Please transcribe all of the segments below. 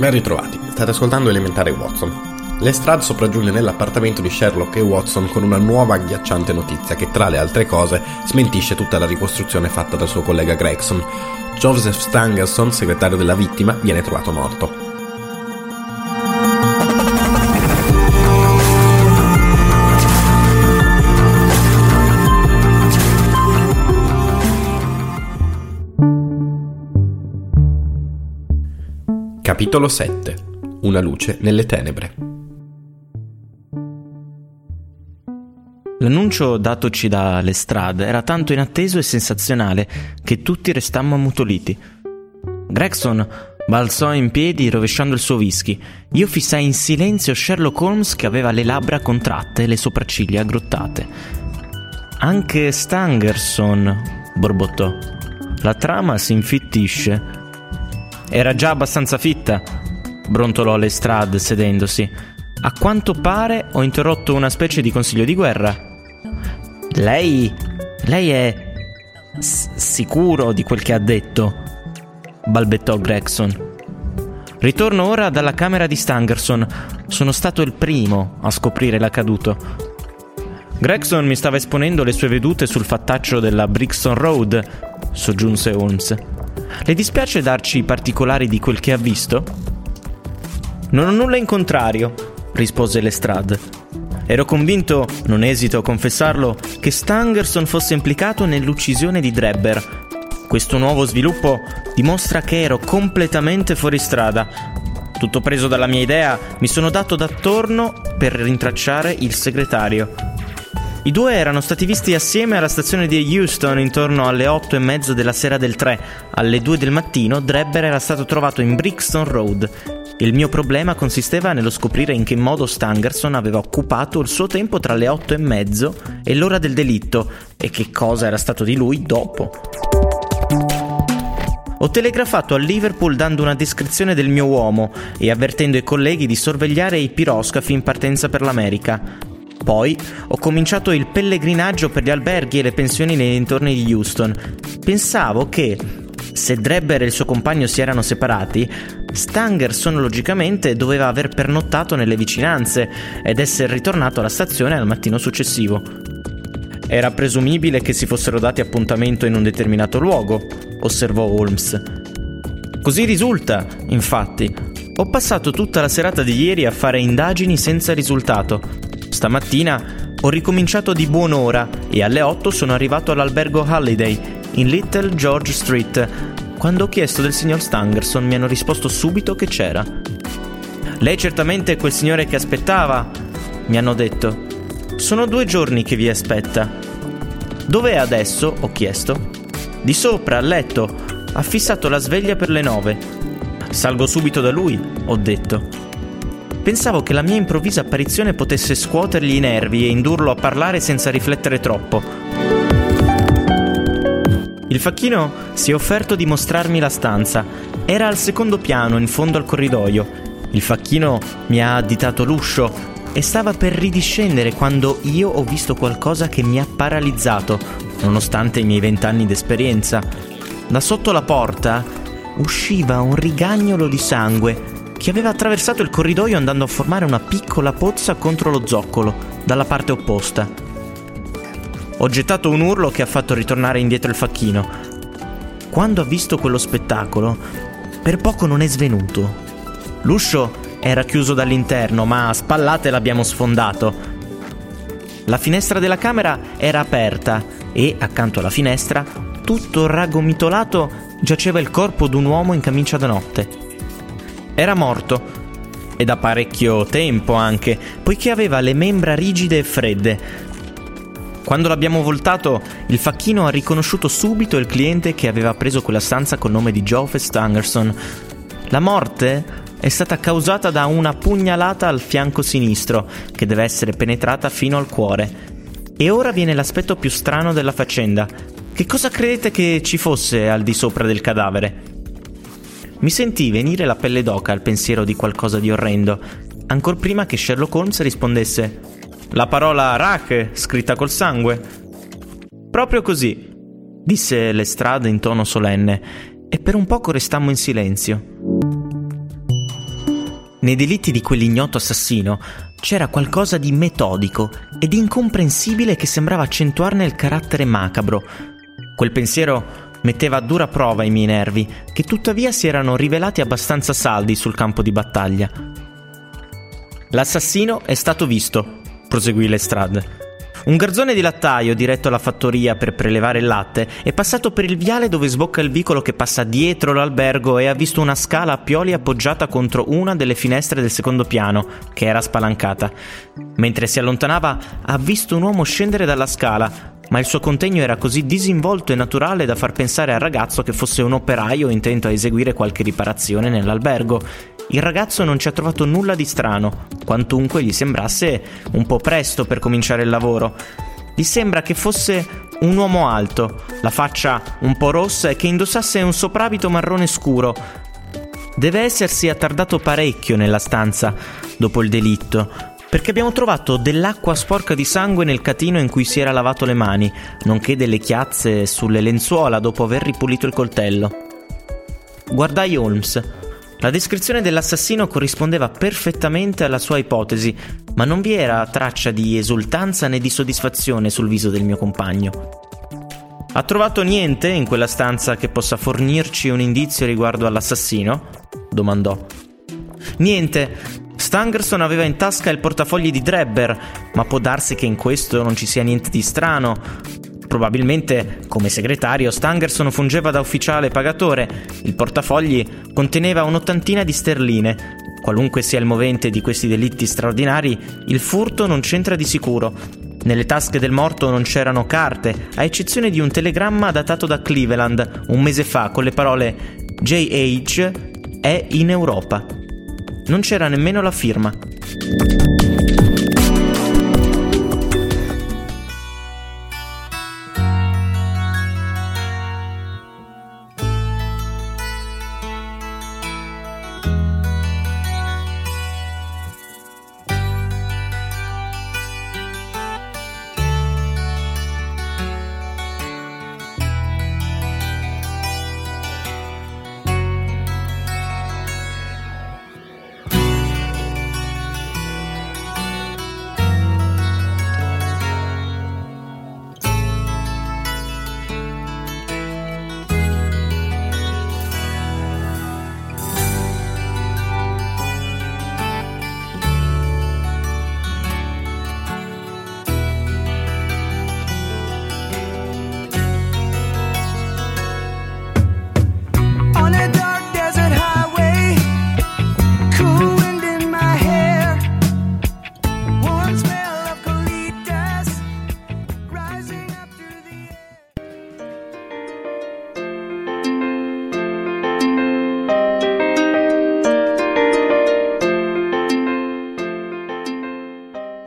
Ben ritrovati, state ascoltando Elementare Watson. Lestrade sopraggiunge nell'appartamento di Sherlock e Watson con una nuova agghiacciante notizia che, tra le altre cose, smentisce tutta la ricostruzione fatta dal suo collega Gregson. Joseph Stangerson, segretario della vittima, viene trovato morto. Capitolo 7 Una luce nelle tenebre L'annuncio datoci da Lestrade era tanto inatteso e sensazionale che tutti restammo ammutoliti. Gregson balzò in piedi rovesciando il suo whisky. Io fissai in silenzio Sherlock Holmes che aveva le labbra contratte e le sopracciglia aggrottate. Anche Stangerson, borbottò. La trama si infittisce. Era già abbastanza fitta, brontolò Lestrade sedendosi. A quanto pare ho interrotto una specie di consiglio di guerra. Lei. lei è. S- sicuro di quel che ha detto? balbettò Gregson. Ritorno ora dalla camera di Stangerson. Sono stato il primo a scoprire l'accaduto. Gregson mi stava esponendo le sue vedute sul fattaccio della Brixton Road, soggiunse Holmes. Le dispiace darci i particolari di quel che ha visto? Non ho nulla in contrario, rispose Lestrade. Ero convinto, non esito a confessarlo, che Stangerson fosse implicato nell'uccisione di Drebber. Questo nuovo sviluppo dimostra che ero completamente fuori strada. Tutto preso dalla mia idea, mi sono dato d'attorno per rintracciare il segretario. I due erano stati visti assieme alla stazione di Houston intorno alle otto e mezzo della sera del 3. Alle 2 del mattino Drebber era stato trovato in Brixton Road. Il mio problema consisteva nello scoprire in che modo Stangerson aveva occupato il suo tempo tra le otto e mezzo e l'ora del delitto e che cosa era stato di lui dopo. Ho telegrafato a Liverpool dando una descrizione del mio uomo e avvertendo i colleghi di sorvegliare i piroscafi in partenza per l'America. Poi ho cominciato il pellegrinaggio per gli alberghi e le pensioni nei dintorni di Houston. Pensavo che, se Drebber e il suo compagno si erano separati, Stangerson logicamente doveva aver pernottato nelle vicinanze ed essere ritornato alla stazione al mattino successivo. Era presumibile che si fossero dati appuntamento in un determinato luogo, osservò Holmes. Così risulta, infatti. Ho passato tutta la serata di ieri a fare indagini senza risultato Stamattina ho ricominciato di buon'ora e alle 8 sono arrivato all'albergo Halliday in Little George Street. Quando ho chiesto del signor Stangerson mi hanno risposto subito che c'era. Lei certamente è quel signore che aspettava, mi hanno detto. Sono due giorni che vi aspetta. Dov'è adesso? ho chiesto. Di sopra, a letto. Ha fissato la sveglia per le nove. Salgo subito da lui, ho detto. Pensavo che la mia improvvisa apparizione potesse scuotergli i nervi e indurlo a parlare senza riflettere troppo. Il facchino si è offerto di mostrarmi la stanza. Era al secondo piano, in fondo al corridoio. Il facchino mi ha additato l'uscio e stava per ridiscendere quando io ho visto qualcosa che mi ha paralizzato, nonostante i miei vent'anni d'esperienza. Da sotto la porta usciva un rigagnolo di sangue che aveva attraversato il corridoio andando a formare una piccola pozza contro lo zoccolo, dalla parte opposta. Ho gettato un urlo che ha fatto ritornare indietro il facchino. Quando ha visto quello spettacolo, per poco non è svenuto. L'uscio era chiuso dall'interno, ma a spallate l'abbiamo sfondato. La finestra della camera era aperta e, accanto alla finestra, tutto ragomitolato, giaceva il corpo d'un uomo in camicia da notte. Era morto, e da parecchio tempo anche, poiché aveva le membra rigide e fredde. Quando l'abbiamo voltato, il facchino ha riconosciuto subito il cliente che aveva preso quella stanza col nome di Joseph Stangerson. La morte è stata causata da una pugnalata al fianco sinistro, che deve essere penetrata fino al cuore. E ora viene l'aspetto più strano della faccenda. Che cosa credete che ci fosse al di sopra del cadavere? Mi sentii venire la pelle d'oca al pensiero di qualcosa di orrendo, ancor prima che Sherlock Holmes rispondesse La parola Rach, scritta col sangue. Proprio così, disse Lestrade in tono solenne, e per un poco restammo in silenzio. Nei delitti di quell'ignoto assassino c'era qualcosa di metodico ed incomprensibile che sembrava accentuarne il carattere macabro. Quel pensiero metteva a dura prova i miei nervi, che tuttavia si erano rivelati abbastanza saldi sul campo di battaglia. L'assassino è stato visto, proseguì Lestrade. Un garzone di lattaio diretto alla fattoria per prelevare il latte è passato per il viale dove sbocca il vicolo che passa dietro l'albergo e ha visto una scala a pioli appoggiata contro una delle finestre del secondo piano, che era spalancata. Mentre si allontanava, ha visto un uomo scendere dalla scala, ma il suo contegno era così disinvolto e naturale da far pensare al ragazzo che fosse un operaio intento a eseguire qualche riparazione nell'albergo il ragazzo non ci ha trovato nulla di strano, quantunque gli sembrasse un po' presto per cominciare il lavoro. Gli sembra che fosse un uomo alto, la faccia un po' rossa e che indossasse un soprabito marrone scuro. Deve essersi attardato parecchio nella stanza dopo il delitto, perché abbiamo trovato dell'acqua sporca di sangue nel catino in cui si era lavato le mani, nonché delle chiazze sulle lenzuola dopo aver ripulito il coltello. Guardai Holmes la descrizione dell'assassino corrispondeva perfettamente alla sua ipotesi, ma non vi era traccia di esultanza né di soddisfazione sul viso del mio compagno. Ha trovato niente in quella stanza che possa fornirci un indizio riguardo all'assassino? domandò. Niente. Stangerson aveva in tasca il portafogli di Drebber, ma può darsi che in questo non ci sia niente di strano. Probabilmente, come segretario, Stangerson fungeva da ufficiale pagatore. Il portafogli conteneva un'ottantina di sterline. Qualunque sia il movente di questi delitti straordinari, il furto non c'entra di sicuro. Nelle tasche del morto non c'erano carte, a eccezione di un telegramma datato da Cleveland un mese fa con le parole JH è in Europa. Non c'era nemmeno la firma.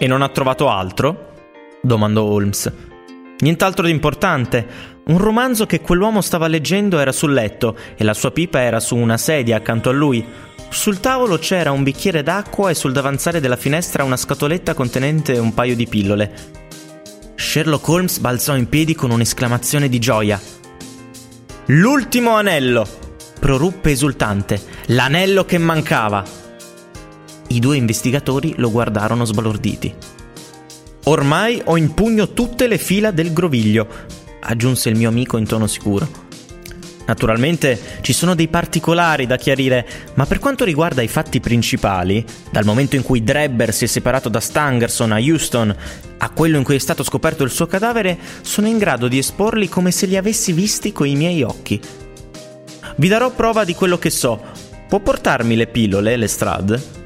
E non ha trovato altro? domandò Holmes. Nient'altro di importante. Un romanzo che quell'uomo stava leggendo era sul letto e la sua pipa era su una sedia accanto a lui. Sul tavolo c'era un bicchiere d'acqua e sul davanzale della finestra una scatoletta contenente un paio di pillole. Sherlock Holmes balzò in piedi con un'esclamazione di gioia. L'ultimo anello! proruppe esultante. L'anello che mancava! I due investigatori lo guardarono sbalorditi. Ormai ho in pugno tutte le fila del groviglio, aggiunse il mio amico in tono sicuro. Naturalmente ci sono dei particolari da chiarire, ma per quanto riguarda i fatti principali, dal momento in cui Drebber si è separato da Stangerson a Houston a quello in cui è stato scoperto il suo cadavere, sono in grado di esporli come se li avessi visti coi miei occhi. Vi darò prova di quello che so. Può portarmi le pillole, Lestrade?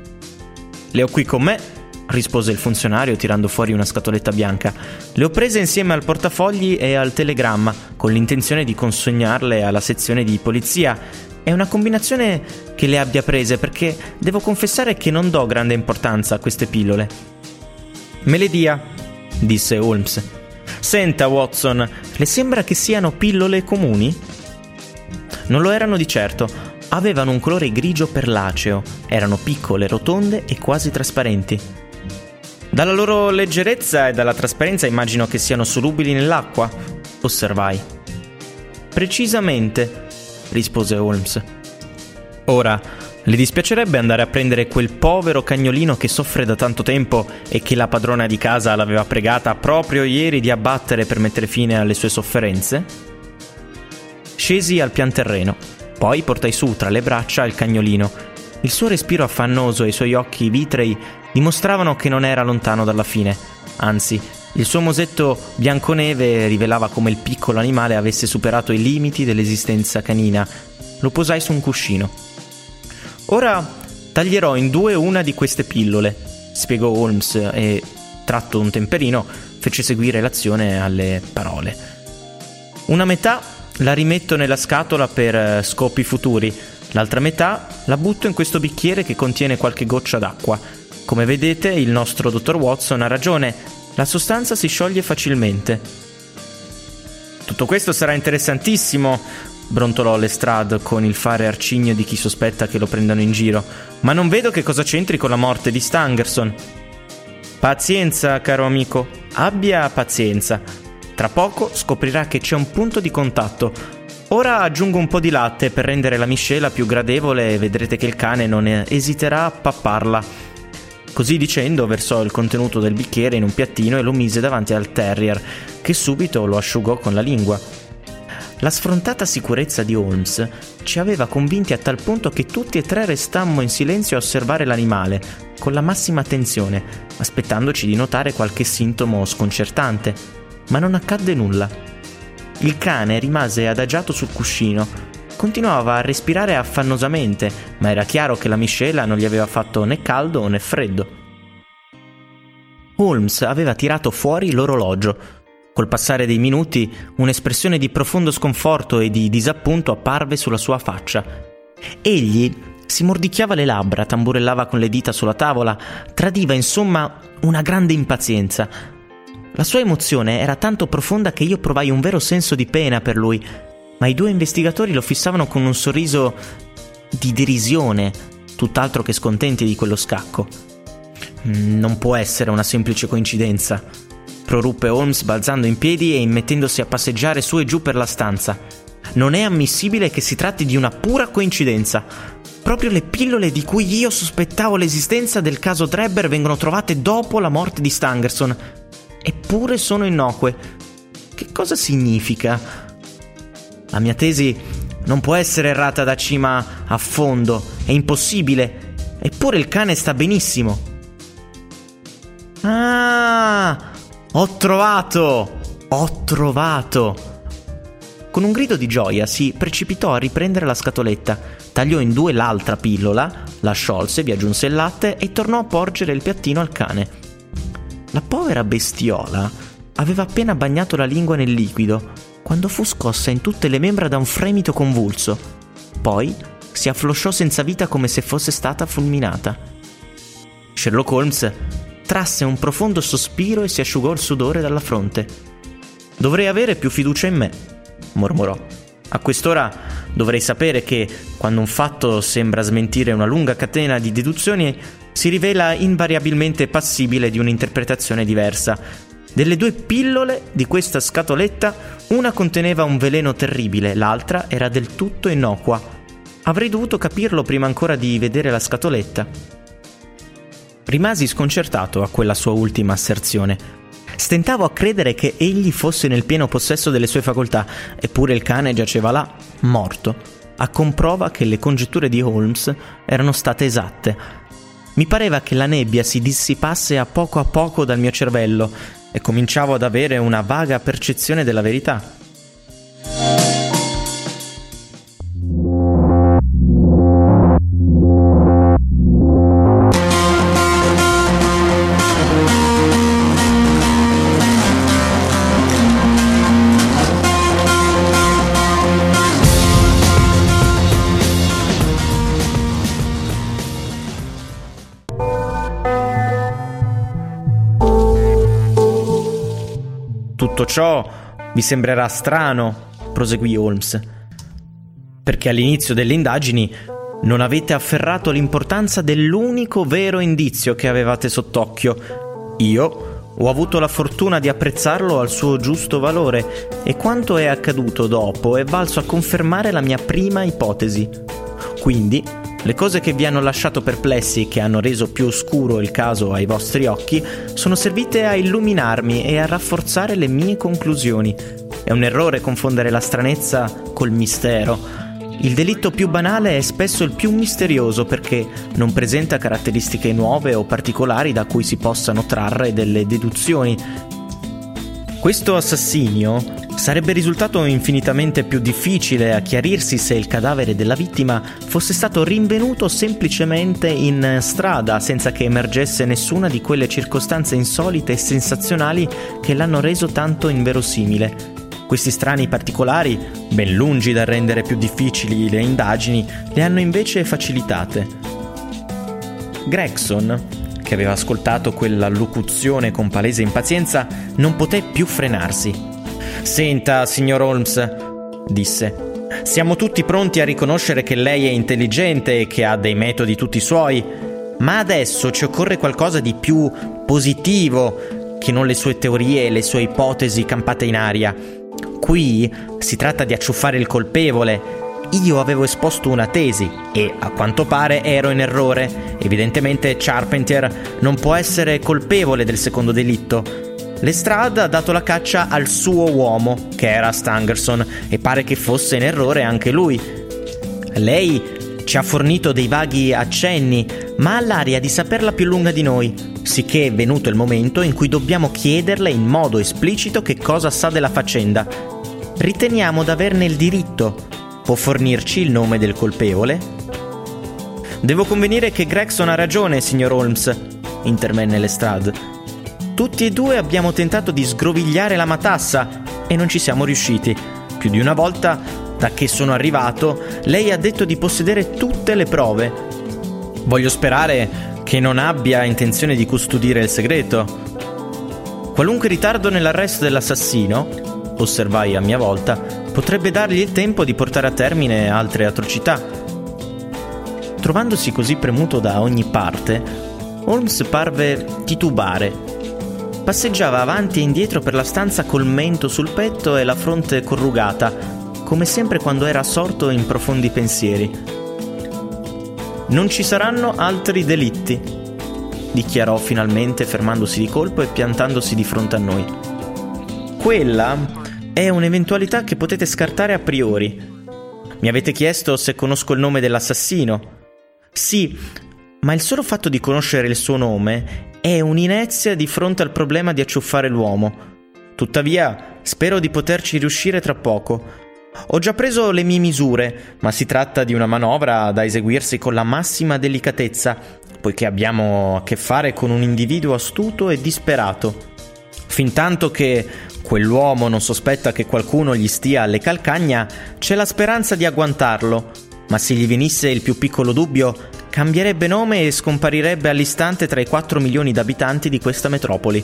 Le ho qui con me, rispose il funzionario tirando fuori una scatoletta bianca. Le ho prese insieme al portafogli e al telegramma, con l'intenzione di consegnarle alla sezione di polizia. È una combinazione che le abbia prese perché devo confessare che non do grande importanza a queste pillole. Me le dia, disse Holmes. Senta, Watson, le sembra che siano pillole comuni? Non lo erano di certo, Avevano un colore grigio perlaceo, erano piccole, rotonde e quasi trasparenti. Dalla loro leggerezza e dalla trasparenza immagino che siano solubili nell'acqua, osservai. Precisamente, rispose Holmes. Ora, Le dispiacerebbe andare a prendere quel povero cagnolino che soffre da tanto tempo e che la padrona di casa l'aveva pregata proprio ieri di abbattere per mettere fine alle sue sofferenze? Scesi al pian terreno, poi portai su tra le braccia il cagnolino. Il suo respiro affannoso e i suoi occhi vitrei dimostravano che non era lontano dalla fine. Anzi, il suo musetto bianconeve rivelava come il piccolo animale avesse superato i limiti dell'esistenza canina. Lo posai su un cuscino. Ora taglierò in due una di queste pillole, spiegò Holmes e, tratto un temperino, fece seguire l'azione alle parole. Una metà la rimetto nella scatola per eh, scopi futuri, l'altra metà la butto in questo bicchiere che contiene qualche goccia d'acqua. Come vedete, il nostro dottor Watson ha ragione, la sostanza si scioglie facilmente. Tutto questo sarà interessantissimo, brontolò Lestrade con il fare arcigno di chi sospetta che lo prendano in giro. Ma non vedo che cosa c'entri con la morte di Stangerson. Pazienza, caro amico, abbia pazienza. Tra poco scoprirà che c'è un punto di contatto. Ora aggiungo un po' di latte per rendere la miscela più gradevole e vedrete che il cane non esiterà a papparla. Così dicendo versò il contenuto del bicchiere in un piattino e lo mise davanti al terrier, che subito lo asciugò con la lingua. La sfrontata sicurezza di Holmes ci aveva convinti a tal punto che tutti e tre restammo in silenzio a osservare l'animale, con la massima attenzione, aspettandoci di notare qualche sintomo sconcertante. Ma non accadde nulla. Il cane rimase adagiato sul cuscino. Continuava a respirare affannosamente, ma era chiaro che la miscela non gli aveva fatto né caldo né freddo. Holmes aveva tirato fuori l'orologio Col passare dei minuti un'espressione di profondo sconforto e di disappunto apparve sulla sua faccia. Egli si mordicchiava le labbra, tamburellava con le dita sulla tavola, tradiva insomma una grande impazienza. La sua emozione era tanto profonda che io provai un vero senso di pena per lui, ma i due investigatori lo fissavano con un sorriso di derisione, tutt'altro che scontenti di quello scacco. Mm, non può essere una semplice coincidenza proruppe Holmes balzando in piedi e immettendosi a passeggiare su e giù per la stanza. Non è ammissibile che si tratti di una pura coincidenza. Proprio le pillole di cui io sospettavo l'esistenza del caso Drebber vengono trovate dopo la morte di Stangerson. Eppure sono innocue. Che cosa significa? La mia tesi non può essere errata da cima a fondo, è impossibile. Eppure il cane sta benissimo. Ah! Ho trovato! Ho trovato! Con un grido di gioia si precipitò a riprendere la scatoletta, tagliò in due l'altra pillola, la sciolse, vi aggiunse il latte e tornò a porgere il piattino al cane. La povera bestiola aveva appena bagnato la lingua nel liquido quando fu scossa in tutte le membra da un fremito convulso. Poi si afflosciò senza vita come se fosse stata fulminata. Sherlock Holmes trasse un profondo sospiro e si asciugò il sudore dalla fronte. Dovrei avere più fiducia in me, mormorò. A quest'ora dovrei sapere che, quando un fatto sembra smentire una lunga catena di deduzioni, si rivela invariabilmente passibile di un'interpretazione diversa. Delle due pillole di questa scatoletta, una conteneva un veleno terribile, l'altra era del tutto innocua. Avrei dovuto capirlo prima ancora di vedere la scatoletta. Rimasi sconcertato a quella sua ultima asserzione. Stentavo a credere che egli fosse nel pieno possesso delle sue facoltà, eppure il cane giaceva là, morto, a comprova che le congetture di Holmes erano state esatte. Mi pareva che la nebbia si dissipasse a poco a poco dal mio cervello e cominciavo ad avere una vaga percezione della verità. Ciò vi sembrerà strano, proseguì Holmes, perché all'inizio delle indagini non avete afferrato l'importanza dell'unico vero indizio che avevate sott'occhio. Io ho avuto la fortuna di apprezzarlo al suo giusto valore e quanto è accaduto dopo è valso a confermare la mia prima ipotesi. Quindi, le cose che vi hanno lasciato perplessi e che hanno reso più oscuro il caso ai vostri occhi sono servite a illuminarmi e a rafforzare le mie conclusioni. È un errore confondere la stranezza col mistero. Il delitto più banale è spesso il più misterioso perché non presenta caratteristiche nuove o particolari da cui si possano trarre delle deduzioni. Questo assassinio Sarebbe risultato infinitamente più difficile a chiarirsi se il cadavere della vittima fosse stato rinvenuto semplicemente in strada senza che emergesse nessuna di quelle circostanze insolite e sensazionali che l'hanno reso tanto inverosimile. Questi strani particolari, ben lungi dal rendere più difficili le indagini, le hanno invece facilitate. Gregson, che aveva ascoltato quella locuzione con palese impazienza, non poté più frenarsi Senta, signor Holmes, disse, siamo tutti pronti a riconoscere che lei è intelligente e che ha dei metodi tutti suoi, ma adesso ci occorre qualcosa di più positivo che non le sue teorie e le sue ipotesi campate in aria. Qui si tratta di acciuffare il colpevole. Io avevo esposto una tesi e a quanto pare ero in errore. Evidentemente Charpentier non può essere colpevole del secondo delitto. Lestrade ha dato la caccia al suo uomo, che era Stangerson, e pare che fosse in errore anche lui. Lei ci ha fornito dei vaghi accenni, ma ha l'aria di saperla più lunga di noi, sicché è venuto il momento in cui dobbiamo chiederle in modo esplicito che cosa sa della faccenda. Riteniamo d'averne il diritto. Può fornirci il nome del colpevole? Devo convenire che Gregson ha ragione, signor Holmes, intervenne Lestrade. Tutti e due abbiamo tentato di sgrovigliare la matassa e non ci siamo riusciti. Più di una volta, da che sono arrivato, lei ha detto di possedere tutte le prove. Voglio sperare che non abbia intenzione di custodire il segreto. Qualunque ritardo nell'arresto dell'assassino, osservai a mia volta, potrebbe dargli il tempo di portare a termine altre atrocità. Trovandosi così premuto da ogni parte, Holmes parve titubare Passeggiava avanti e indietro per la stanza col mento sul petto e la fronte corrugata, come sempre quando era assorto in profondi pensieri. Non ci saranno altri delitti, dichiarò finalmente fermandosi di colpo e piantandosi di fronte a noi. Quella è un'eventualità che potete scartare a priori. Mi avete chiesto se conosco il nome dell'assassino. Sì, ma il solo fatto di conoscere il suo nome è un'inezia di fronte al problema di acciuffare l'uomo. Tuttavia, spero di poterci riuscire tra poco. Ho già preso le mie misure, ma si tratta di una manovra da eseguirsi con la massima delicatezza, poiché abbiamo a che fare con un individuo astuto e disperato. Fintanto che quell'uomo non sospetta che qualcuno gli stia alle calcagna, c'è la speranza di agguantarlo, ma se gli venisse il più piccolo dubbio, cambierebbe nome e scomparirebbe all'istante tra i 4 milioni d'abitanti di questa metropoli.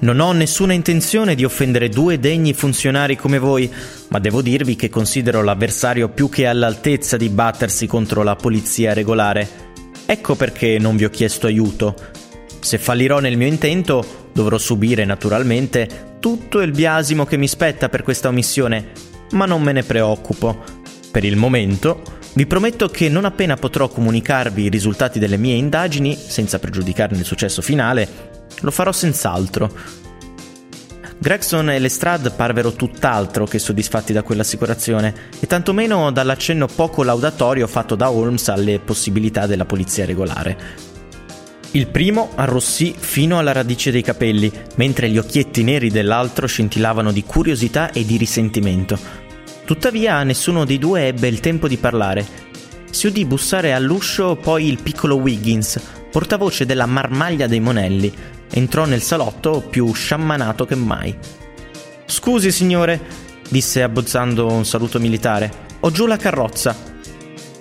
Non ho nessuna intenzione di offendere due degni funzionari come voi, ma devo dirvi che considero l'avversario più che all'altezza di battersi contro la polizia regolare. Ecco perché non vi ho chiesto aiuto. Se fallirò nel mio intento, dovrò subire naturalmente tutto il biasimo che mi spetta per questa omissione, ma non me ne preoccupo. Per il momento vi prometto che non appena potrò comunicarvi i risultati delle mie indagini, senza pregiudicarne il successo finale, lo farò senz'altro. Gregson e Lestrade parvero tutt'altro che soddisfatti da quell'assicurazione, e tantomeno dall'accenno poco laudatorio fatto da Holmes alle possibilità della polizia regolare. Il primo arrossì fino alla radice dei capelli, mentre gli occhietti neri dell'altro scintillavano di curiosità e di risentimento. Tuttavia nessuno dei due ebbe il tempo di parlare. Si udì bussare all'uscio poi il piccolo Wiggins, portavoce della marmaglia dei monelli. Entrò nel salotto più sciammanato che mai. Scusi, signore, disse abbozzando un saluto militare. Ho giù la carrozza.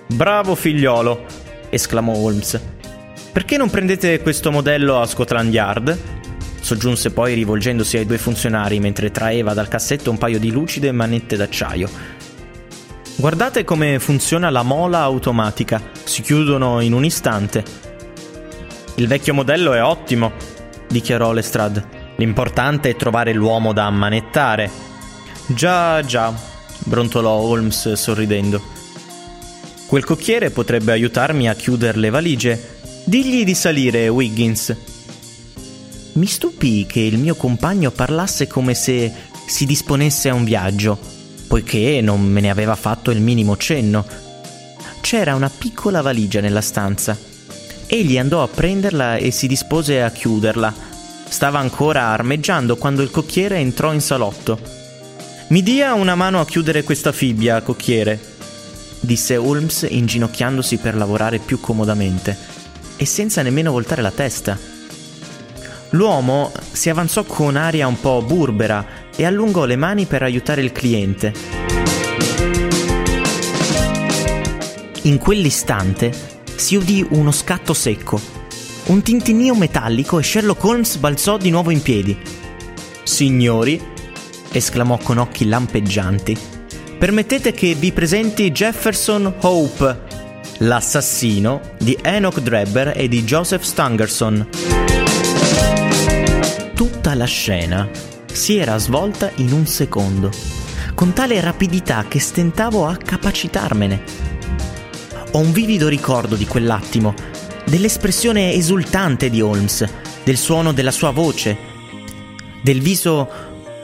Bravo figliolo, esclamò Holmes. Perché non prendete questo modello a Scotland Yard? Soggiunse poi rivolgendosi ai due funzionari mentre traeva dal cassetto un paio di lucide manette d'acciaio. Guardate come funziona la mola automatica, si chiudono in un istante. Il vecchio modello è ottimo, dichiarò Lestrade. L'importante è trovare l'uomo da ammanettare. Già, già, brontolò Holmes sorridendo. Quel cocchiere potrebbe aiutarmi a chiudere le valigie. Digli di salire, Wiggins. Mi stupì che il mio compagno parlasse come se si disponesse a un viaggio, poiché non me ne aveva fatto il minimo cenno. C'era una piccola valigia nella stanza. Egli andò a prenderla e si dispose a chiuderla. Stava ancora armeggiando quando il cocchiere entrò in salotto. Mi dia una mano a chiudere questa fibbia, cocchiere, disse Holmes inginocchiandosi per lavorare più comodamente e senza nemmeno voltare la testa. L'uomo si avanzò con aria un po' burbera e allungò le mani per aiutare il cliente. In quell'istante si udì uno scatto secco, un tintinnio metallico e Sherlock Holmes balzò di nuovo in piedi. Signori, esclamò con occhi lampeggianti, permettete che vi presenti Jefferson Hope, l'assassino di Enoch Drebber e di Joseph Stangerson. Tutta la scena si era svolta in un secondo, con tale rapidità che stentavo a capacitarmene. Ho un vivido ricordo di quell'attimo, dell'espressione esultante di Holmes, del suono della sua voce, del viso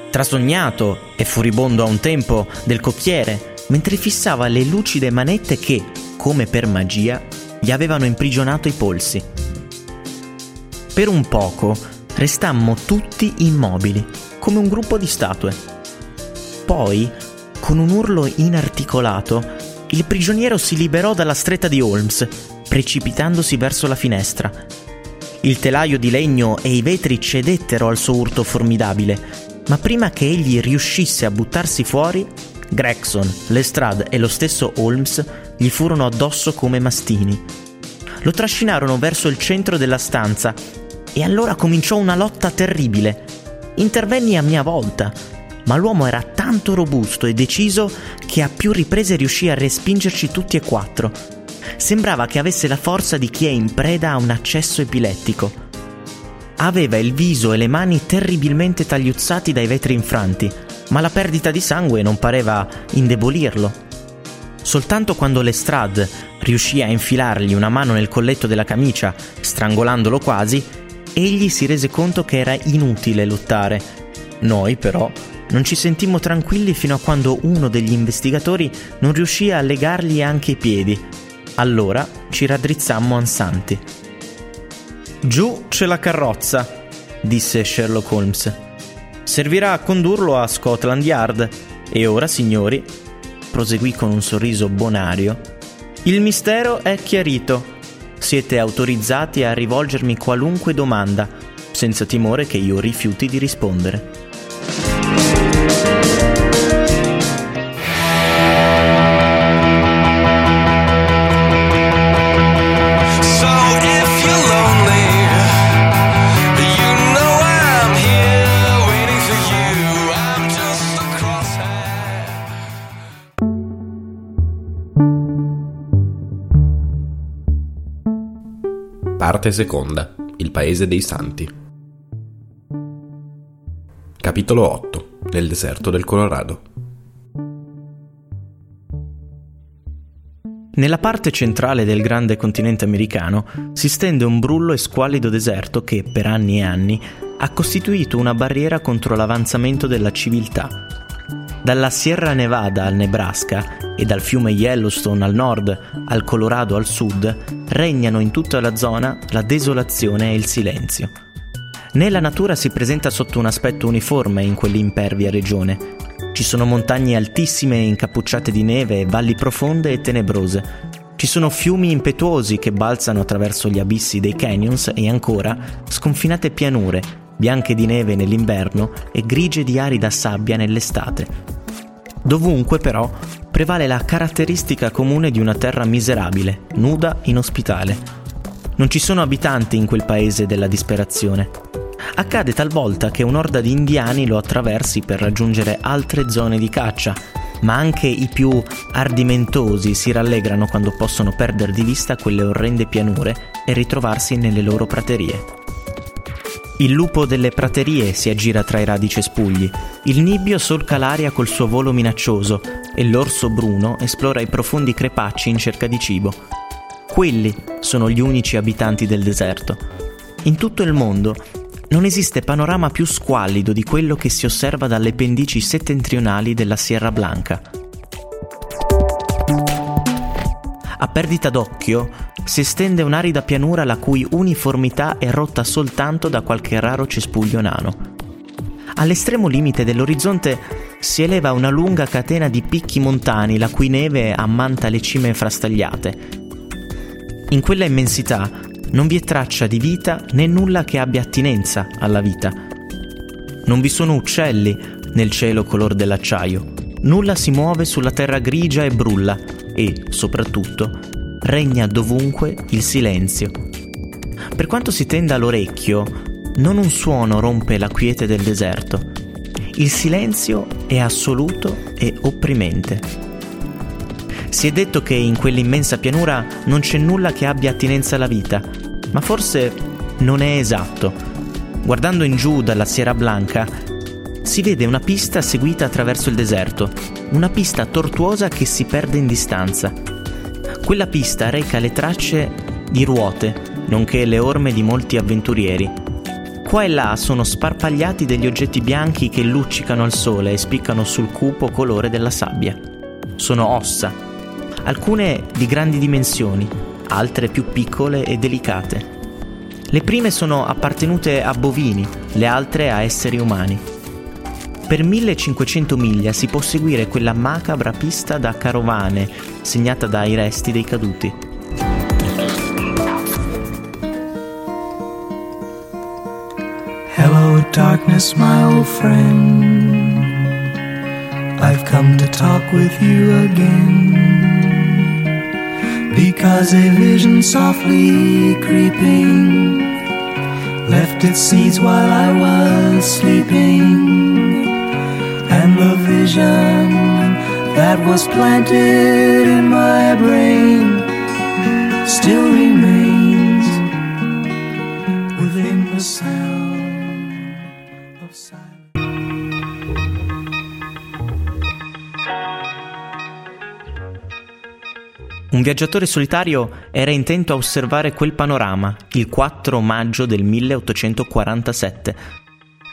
trasognato e furibondo a un tempo del cocchiere, mentre fissava le lucide manette che, come per magia, gli avevano imprigionato i polsi. Per un poco restammo tutti immobili, come un gruppo di statue. Poi, con un urlo inarticolato, il prigioniero si liberò dalla stretta di Holmes, precipitandosi verso la finestra. Il telaio di legno e i vetri cedettero al suo urto formidabile, ma prima che egli riuscisse a buttarsi fuori, Gregson, Lestrade e lo stesso Holmes gli furono addosso come mastini. Lo trascinarono verso il centro della stanza e allora cominciò una lotta terribile. Intervenni a mia volta, ma l'uomo era tanto robusto e deciso che a più riprese riuscì a respingerci tutti e quattro. Sembrava che avesse la forza di chi è in preda a un accesso epilettico. Aveva il viso e le mani terribilmente tagliuzzati dai vetri infranti, ma la perdita di sangue non pareva indebolirlo. Soltanto quando Lestrade riuscì a infilargli una mano nel colletto della camicia, strangolandolo quasi, egli si rese conto che era inutile lottare. Noi, però, non ci sentimmo tranquilli fino a quando uno degli investigatori non riuscì a legargli anche i piedi. Allora ci raddrizzammo ansanti. Giù c'è la carrozza, disse Sherlock Holmes. Servirà a condurlo a Scotland Yard. E ora, signori, proseguì con un sorriso bonario, il mistero è chiarito. Siete autorizzati a rivolgermi qualunque domanda, senza timore che io rifiuti di rispondere. Parte seconda. Il paese dei santi. Capitolo 8. Nel deserto del Colorado. Nella parte centrale del grande continente americano si stende un brullo e squallido deserto che, per anni e anni, ha costituito una barriera contro l'avanzamento della civiltà. Dalla Sierra Nevada al Nebraska e dal fiume Yellowstone al nord al Colorado al sud, regnano in tutta la zona la desolazione e il silenzio. Né la natura si presenta sotto un aspetto uniforme in quell'impervia regione. Ci sono montagne altissime incappucciate di neve e valli profonde e tenebrose. Ci sono fiumi impetuosi che balzano attraverso gli abissi dei canyons e ancora sconfinate pianure, bianche di neve nell'inverno e grigie di arida sabbia nell'estate. Dovunque però prevale la caratteristica comune di una terra miserabile, nuda, inospitale. Non ci sono abitanti in quel paese della disperazione. Accade talvolta che un'orda di indiani lo attraversi per raggiungere altre zone di caccia, ma anche i più ardimentosi si rallegrano quando possono perdere di vista quelle orrende pianure e ritrovarsi nelle loro praterie. Il lupo delle praterie si aggira tra i radi cespugli. Il nibbio solca l'aria col suo volo minaccioso, e l'orso bruno esplora i profondi crepacci in cerca di cibo. Quelli sono gli unici abitanti del deserto. In tutto il mondo non esiste panorama più squallido di quello che si osserva dalle pendici settentrionali della Sierra Blanca. A perdita d'occhio si estende un'arida pianura la cui uniformità è rotta soltanto da qualche raro cespuglio nano. All'estremo limite dell'orizzonte si eleva una lunga catena di picchi montani la cui neve ammanta le cime frastagliate. In quella immensità non vi è traccia di vita né nulla che abbia attinenza alla vita. Non vi sono uccelli nel cielo color dell'acciaio, nulla si muove sulla terra grigia e brulla e, soprattutto, regna dovunque il silenzio. Per quanto si tenda l'orecchio, non un suono rompe la quiete del deserto. Il silenzio è assoluto e opprimente. Si è detto che in quell'immensa pianura non c'è nulla che abbia attinenza alla vita, ma forse non è esatto. Guardando in giù dalla Sierra Blanca, si vede una pista seguita attraverso il deserto, una pista tortuosa che si perde in distanza. Quella pista reca le tracce di ruote, nonché le orme di molti avventurieri, Qua e là sono sparpagliati degli oggetti bianchi che luccicano al sole e spiccano sul cupo colore della sabbia. Sono ossa, alcune di grandi dimensioni, altre più piccole e delicate. Le prime sono appartenute a bovini, le altre a esseri umani. Per 1500 miglia si può seguire quella macabra pista da carovane segnata dai resti dei caduti. Hello, darkness, my old friend. I've come to talk with you again. Because a vision softly creeping left its seeds while I was sleeping. And the vision that was planted in my brain still remains within the sound. Un viaggiatore solitario era intento a osservare quel panorama il 4 maggio del 1847.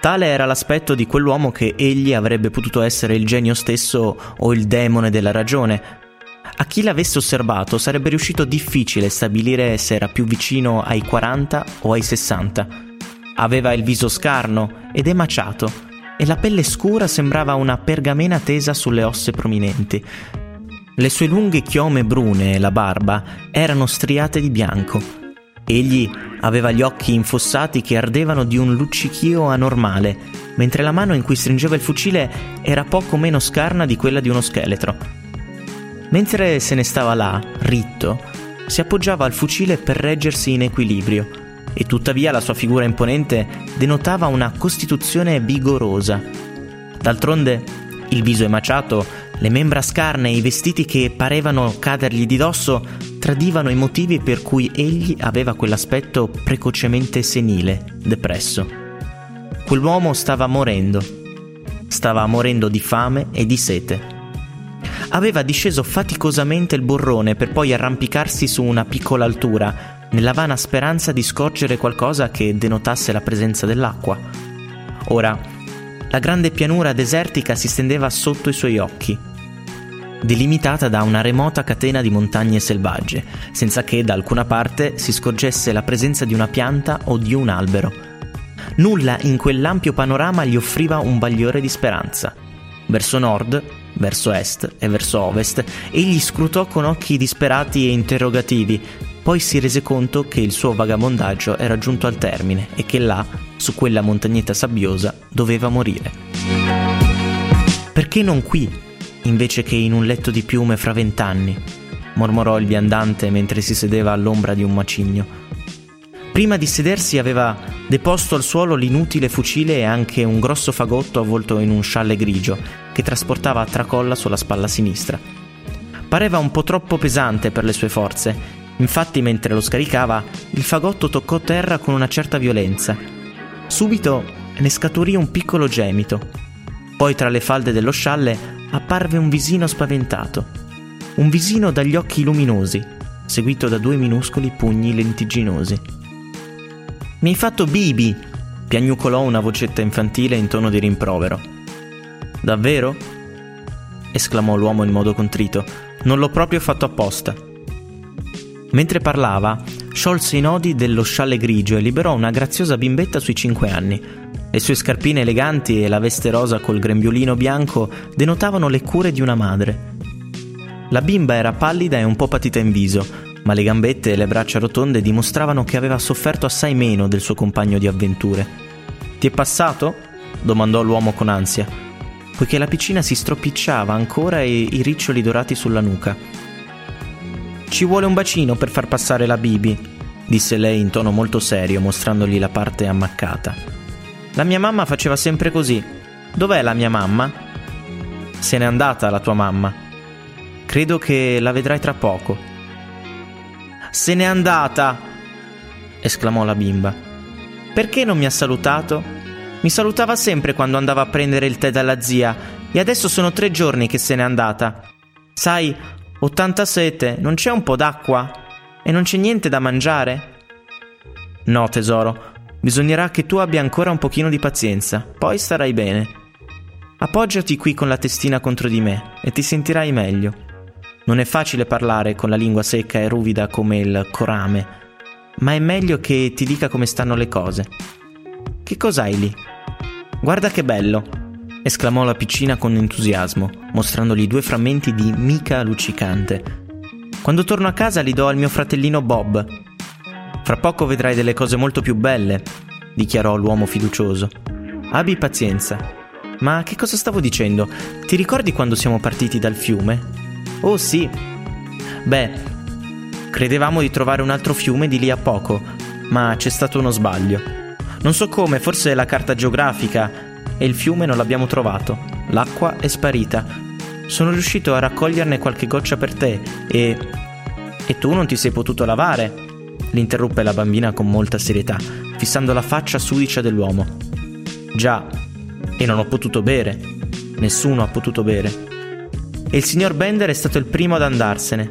Tale era l'aspetto di quell'uomo che egli avrebbe potuto essere il genio stesso o il demone della ragione. A chi l'avesse osservato sarebbe riuscito difficile stabilire se era più vicino ai 40 o ai 60. Aveva il viso scarno ed emaciato e la pelle scura sembrava una pergamena tesa sulle osse prominenti. Le sue lunghe chiome brune e la barba erano striate di bianco. Egli aveva gli occhi infossati che ardevano di un luccichio anormale, mentre la mano in cui stringeva il fucile era poco meno scarna di quella di uno scheletro. Mentre se ne stava là, ritto, si appoggiava al fucile per reggersi in equilibrio, e tuttavia la sua figura imponente denotava una costituzione vigorosa. D'altronde, il viso emaciato le membra scarne e i vestiti che parevano cadergli di dosso tradivano i motivi per cui egli aveva quell'aspetto precocemente senile, depresso. Quell'uomo stava morendo. Stava morendo di fame e di sete. Aveva disceso faticosamente il burrone per poi arrampicarsi su una piccola altura, nella vana speranza di scorgere qualcosa che denotasse la presenza dell'acqua. Ora, la grande pianura desertica si stendeva sotto i suoi occhi, delimitata da una remota catena di montagne selvagge, senza che da alcuna parte si scorgesse la presenza di una pianta o di un albero. Nulla in quell'ampio panorama gli offriva un bagliore di speranza. Verso nord, verso est e verso ovest, egli scrutò con occhi disperati e interrogativi, poi si rese conto che il suo vagabondaggio era giunto al termine e che là, su quella montagnetta sabbiosa, doveva morire. Perché non qui, invece che in un letto di piume fra vent'anni? mormorò il viandante mentre si sedeva all'ombra di un macigno. Prima di sedersi aveva deposto al suolo l'inutile fucile e anche un grosso fagotto avvolto in un scialle grigio che trasportava a tracolla sulla spalla sinistra. Pareva un po' troppo pesante per le sue forze Infatti, mentre lo scaricava, il fagotto toccò terra con una certa violenza. Subito ne scaturì un piccolo gemito. Poi, tra le falde dello scialle, apparve un visino spaventato, un visino dagli occhi luminosi, seguito da due minuscoli pugni lentigginosi. Mi hai fatto Bibi! piagnucolò una vocetta infantile in tono di rimprovero. Davvero? esclamò l'uomo in modo contrito. Non l'ho proprio fatto apposta. Mentre parlava, sciolse i nodi dello scialle grigio e liberò una graziosa bimbetta sui cinque anni. Le sue scarpine eleganti e la veste rosa col grembiulino bianco denotavano le cure di una madre. La bimba era pallida e un po' patita in viso, ma le gambette e le braccia rotonde dimostravano che aveva sofferto assai meno del suo compagno di avventure. Ti è passato? domandò l'uomo con ansia, poiché la piccina si stropicciava ancora e i riccioli dorati sulla nuca. Ci vuole un bacino per far passare la Bibi, disse lei in tono molto serio, mostrandogli la parte ammaccata. La mia mamma faceva sempre così. Dov'è la mia mamma? Se n'è andata la tua mamma. Credo che la vedrai tra poco. Se n'è andata! esclamò la bimba. Perché non mi ha salutato? Mi salutava sempre quando andava a prendere il tè dalla zia e adesso sono tre giorni che se n'è andata. Sai, ho tanta sete, non c'è un po' d'acqua? E non c'è niente da mangiare? No, tesoro, bisognerà che tu abbia ancora un pochino di pazienza, poi starai bene. Appoggiati qui con la testina contro di me e ti sentirai meglio. Non è facile parlare con la lingua secca e ruvida come il corame, ma è meglio che ti dica come stanno le cose. Che cos'hai lì? Guarda che bello! esclamò la piccina con entusiasmo, mostrandogli due frammenti di mica luccicante. Quando torno a casa li do al mio fratellino Bob. Fra poco vedrai delle cose molto più belle, dichiarò l'uomo fiducioso. Abbi pazienza. Ma che cosa stavo dicendo? Ti ricordi quando siamo partiti dal fiume? Oh sì. Beh, credevamo di trovare un altro fiume di lì a poco, ma c'è stato uno sbaglio. Non so come, forse la carta geografica e il fiume non l'abbiamo trovato. L'acqua è sparita. Sono riuscito a raccoglierne qualche goccia per te e... E tu non ti sei potuto lavare? L'interruppe la bambina con molta serietà, fissando la faccia sudicia dell'uomo. Già, e non ho potuto bere. Nessuno ha potuto bere e il signor Bender è stato il primo ad andarsene.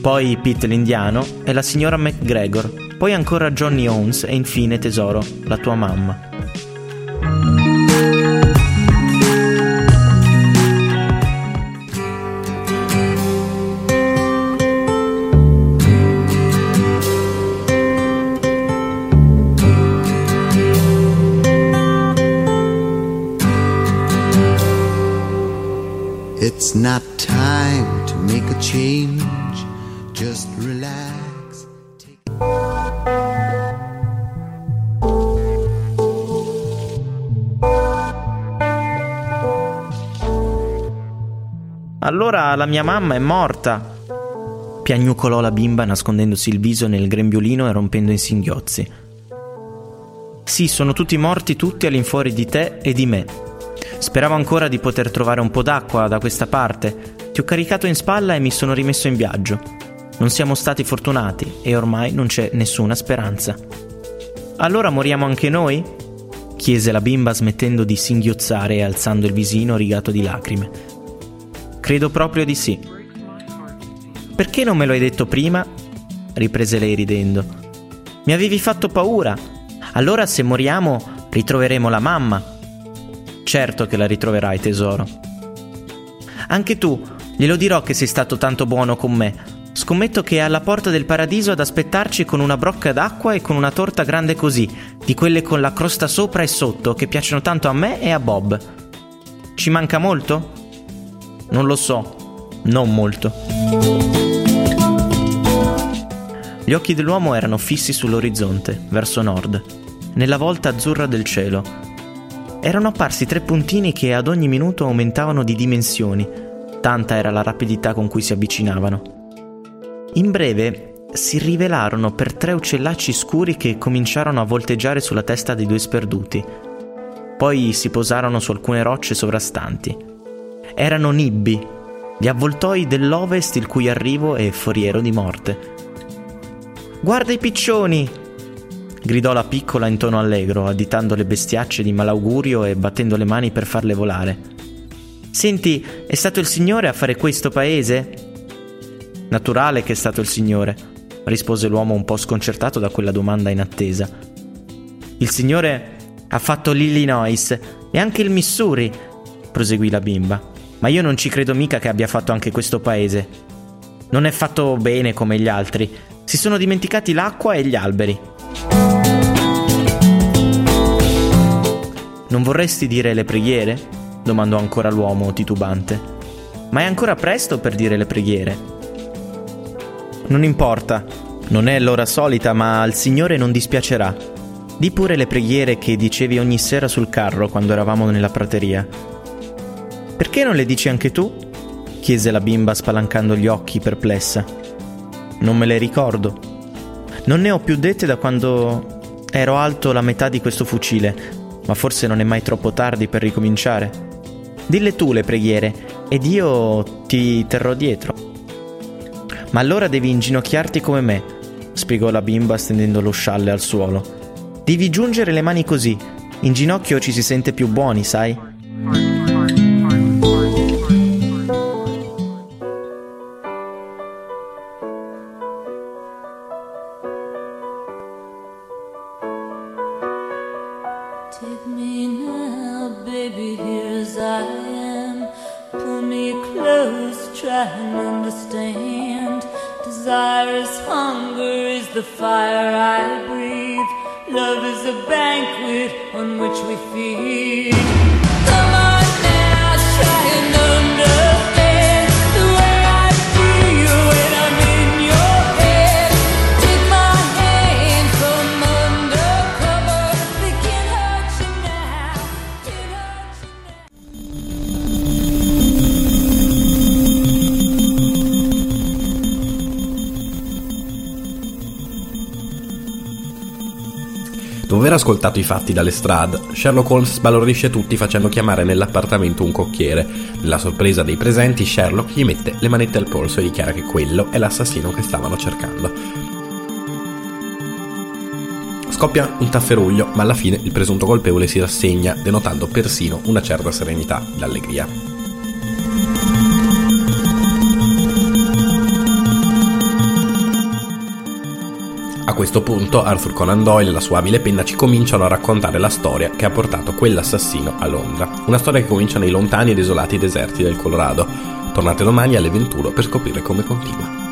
Poi Pete l'indiano e la signora McGregor, poi ancora Johnny Owens e infine tesoro, la tua mamma. Not time to make a change, just relax. Allora la mia mamma è morta. Piagnucolò la bimba nascondendosi il viso nel grembiulino e rompendo in singhiozzi. Sì, sono tutti morti tutti all'infuori di te e di me. Speravo ancora di poter trovare un po' d'acqua da questa parte. Ti ho caricato in spalla e mi sono rimesso in viaggio. Non siamo stati fortunati e ormai non c'è nessuna speranza. Allora moriamo anche noi? chiese la bimba smettendo di singhiozzare e alzando il visino rigato di lacrime. Credo proprio di sì. Perché non me lo hai detto prima? riprese lei ridendo. Mi avevi fatto paura. Allora se moriamo ritroveremo la mamma Certo che la ritroverai, tesoro. Anche tu, glielo dirò che sei stato tanto buono con me. Scommetto che è alla porta del paradiso ad aspettarci con una brocca d'acqua e con una torta grande così, di quelle con la crosta sopra e sotto, che piacciono tanto a me e a Bob. Ci manca molto? Non lo so, non molto. Gli occhi dell'uomo erano fissi sull'orizzonte, verso nord, nella volta azzurra del cielo, erano apparsi tre puntini che ad ogni minuto aumentavano di dimensioni, tanta era la rapidità con cui si avvicinavano. In breve si rivelarono per tre uccellacci scuri che cominciarono a volteggiare sulla testa dei due sperduti. Poi si posarono su alcune rocce sovrastanti. Erano nibbi, gli avvoltoi dell'ovest il cui arrivo è foriero di morte. Guarda i piccioni! Gridò la piccola in tono allegro, additando le bestiacce di malaugurio e battendo le mani per farle volare. Senti, è stato il Signore a fare questo paese? Naturale che è stato il Signore, rispose l'uomo un po' sconcertato da quella domanda in attesa. Il Signore ha fatto l'Illinois e anche il Missouri, proseguì la bimba. Ma io non ci credo mica che abbia fatto anche questo paese. Non è fatto bene come gli altri. Si sono dimenticati l'acqua e gli alberi. Non vorresti dire le preghiere? domandò ancora l'uomo titubante. Ma è ancora presto per dire le preghiere. Non importa, non è l'ora solita, ma al Signore non dispiacerà. Di pure le preghiere che dicevi ogni sera sul carro quando eravamo nella prateria. Perché non le dici anche tu? chiese la bimba spalancando gli occhi perplessa. Non me le ricordo. Non ne ho più dette da quando ero alto la metà di questo fucile, ma forse non è mai troppo tardi per ricominciare. Dille tu le preghiere ed io ti terrò dietro. Ma allora devi inginocchiarti come me, spiegò la bimba stendendo lo scialle al suolo. Devi giungere le mani così. In ginocchio ci si sente più buoni, sai? Dopo aver ascoltato i fatti dalle strade, Sherlock Holmes sbalordisce tutti facendo chiamare nell'appartamento un cocchiere. Nella sorpresa dei presenti, Sherlock gli mette le manette al polso e dichiara che quello è l'assassino che stavano cercando. Scoppia un tafferuglio, ma alla fine il presunto colpevole si rassegna, denotando persino una certa serenità e questo punto Arthur Conan Doyle e la sua abile penna ci cominciano a raccontare la storia che ha portato quell'assassino a Londra. Una storia che comincia nei lontani e desolati deserti del Colorado. Tornate domani alle 21 per scoprire come continua.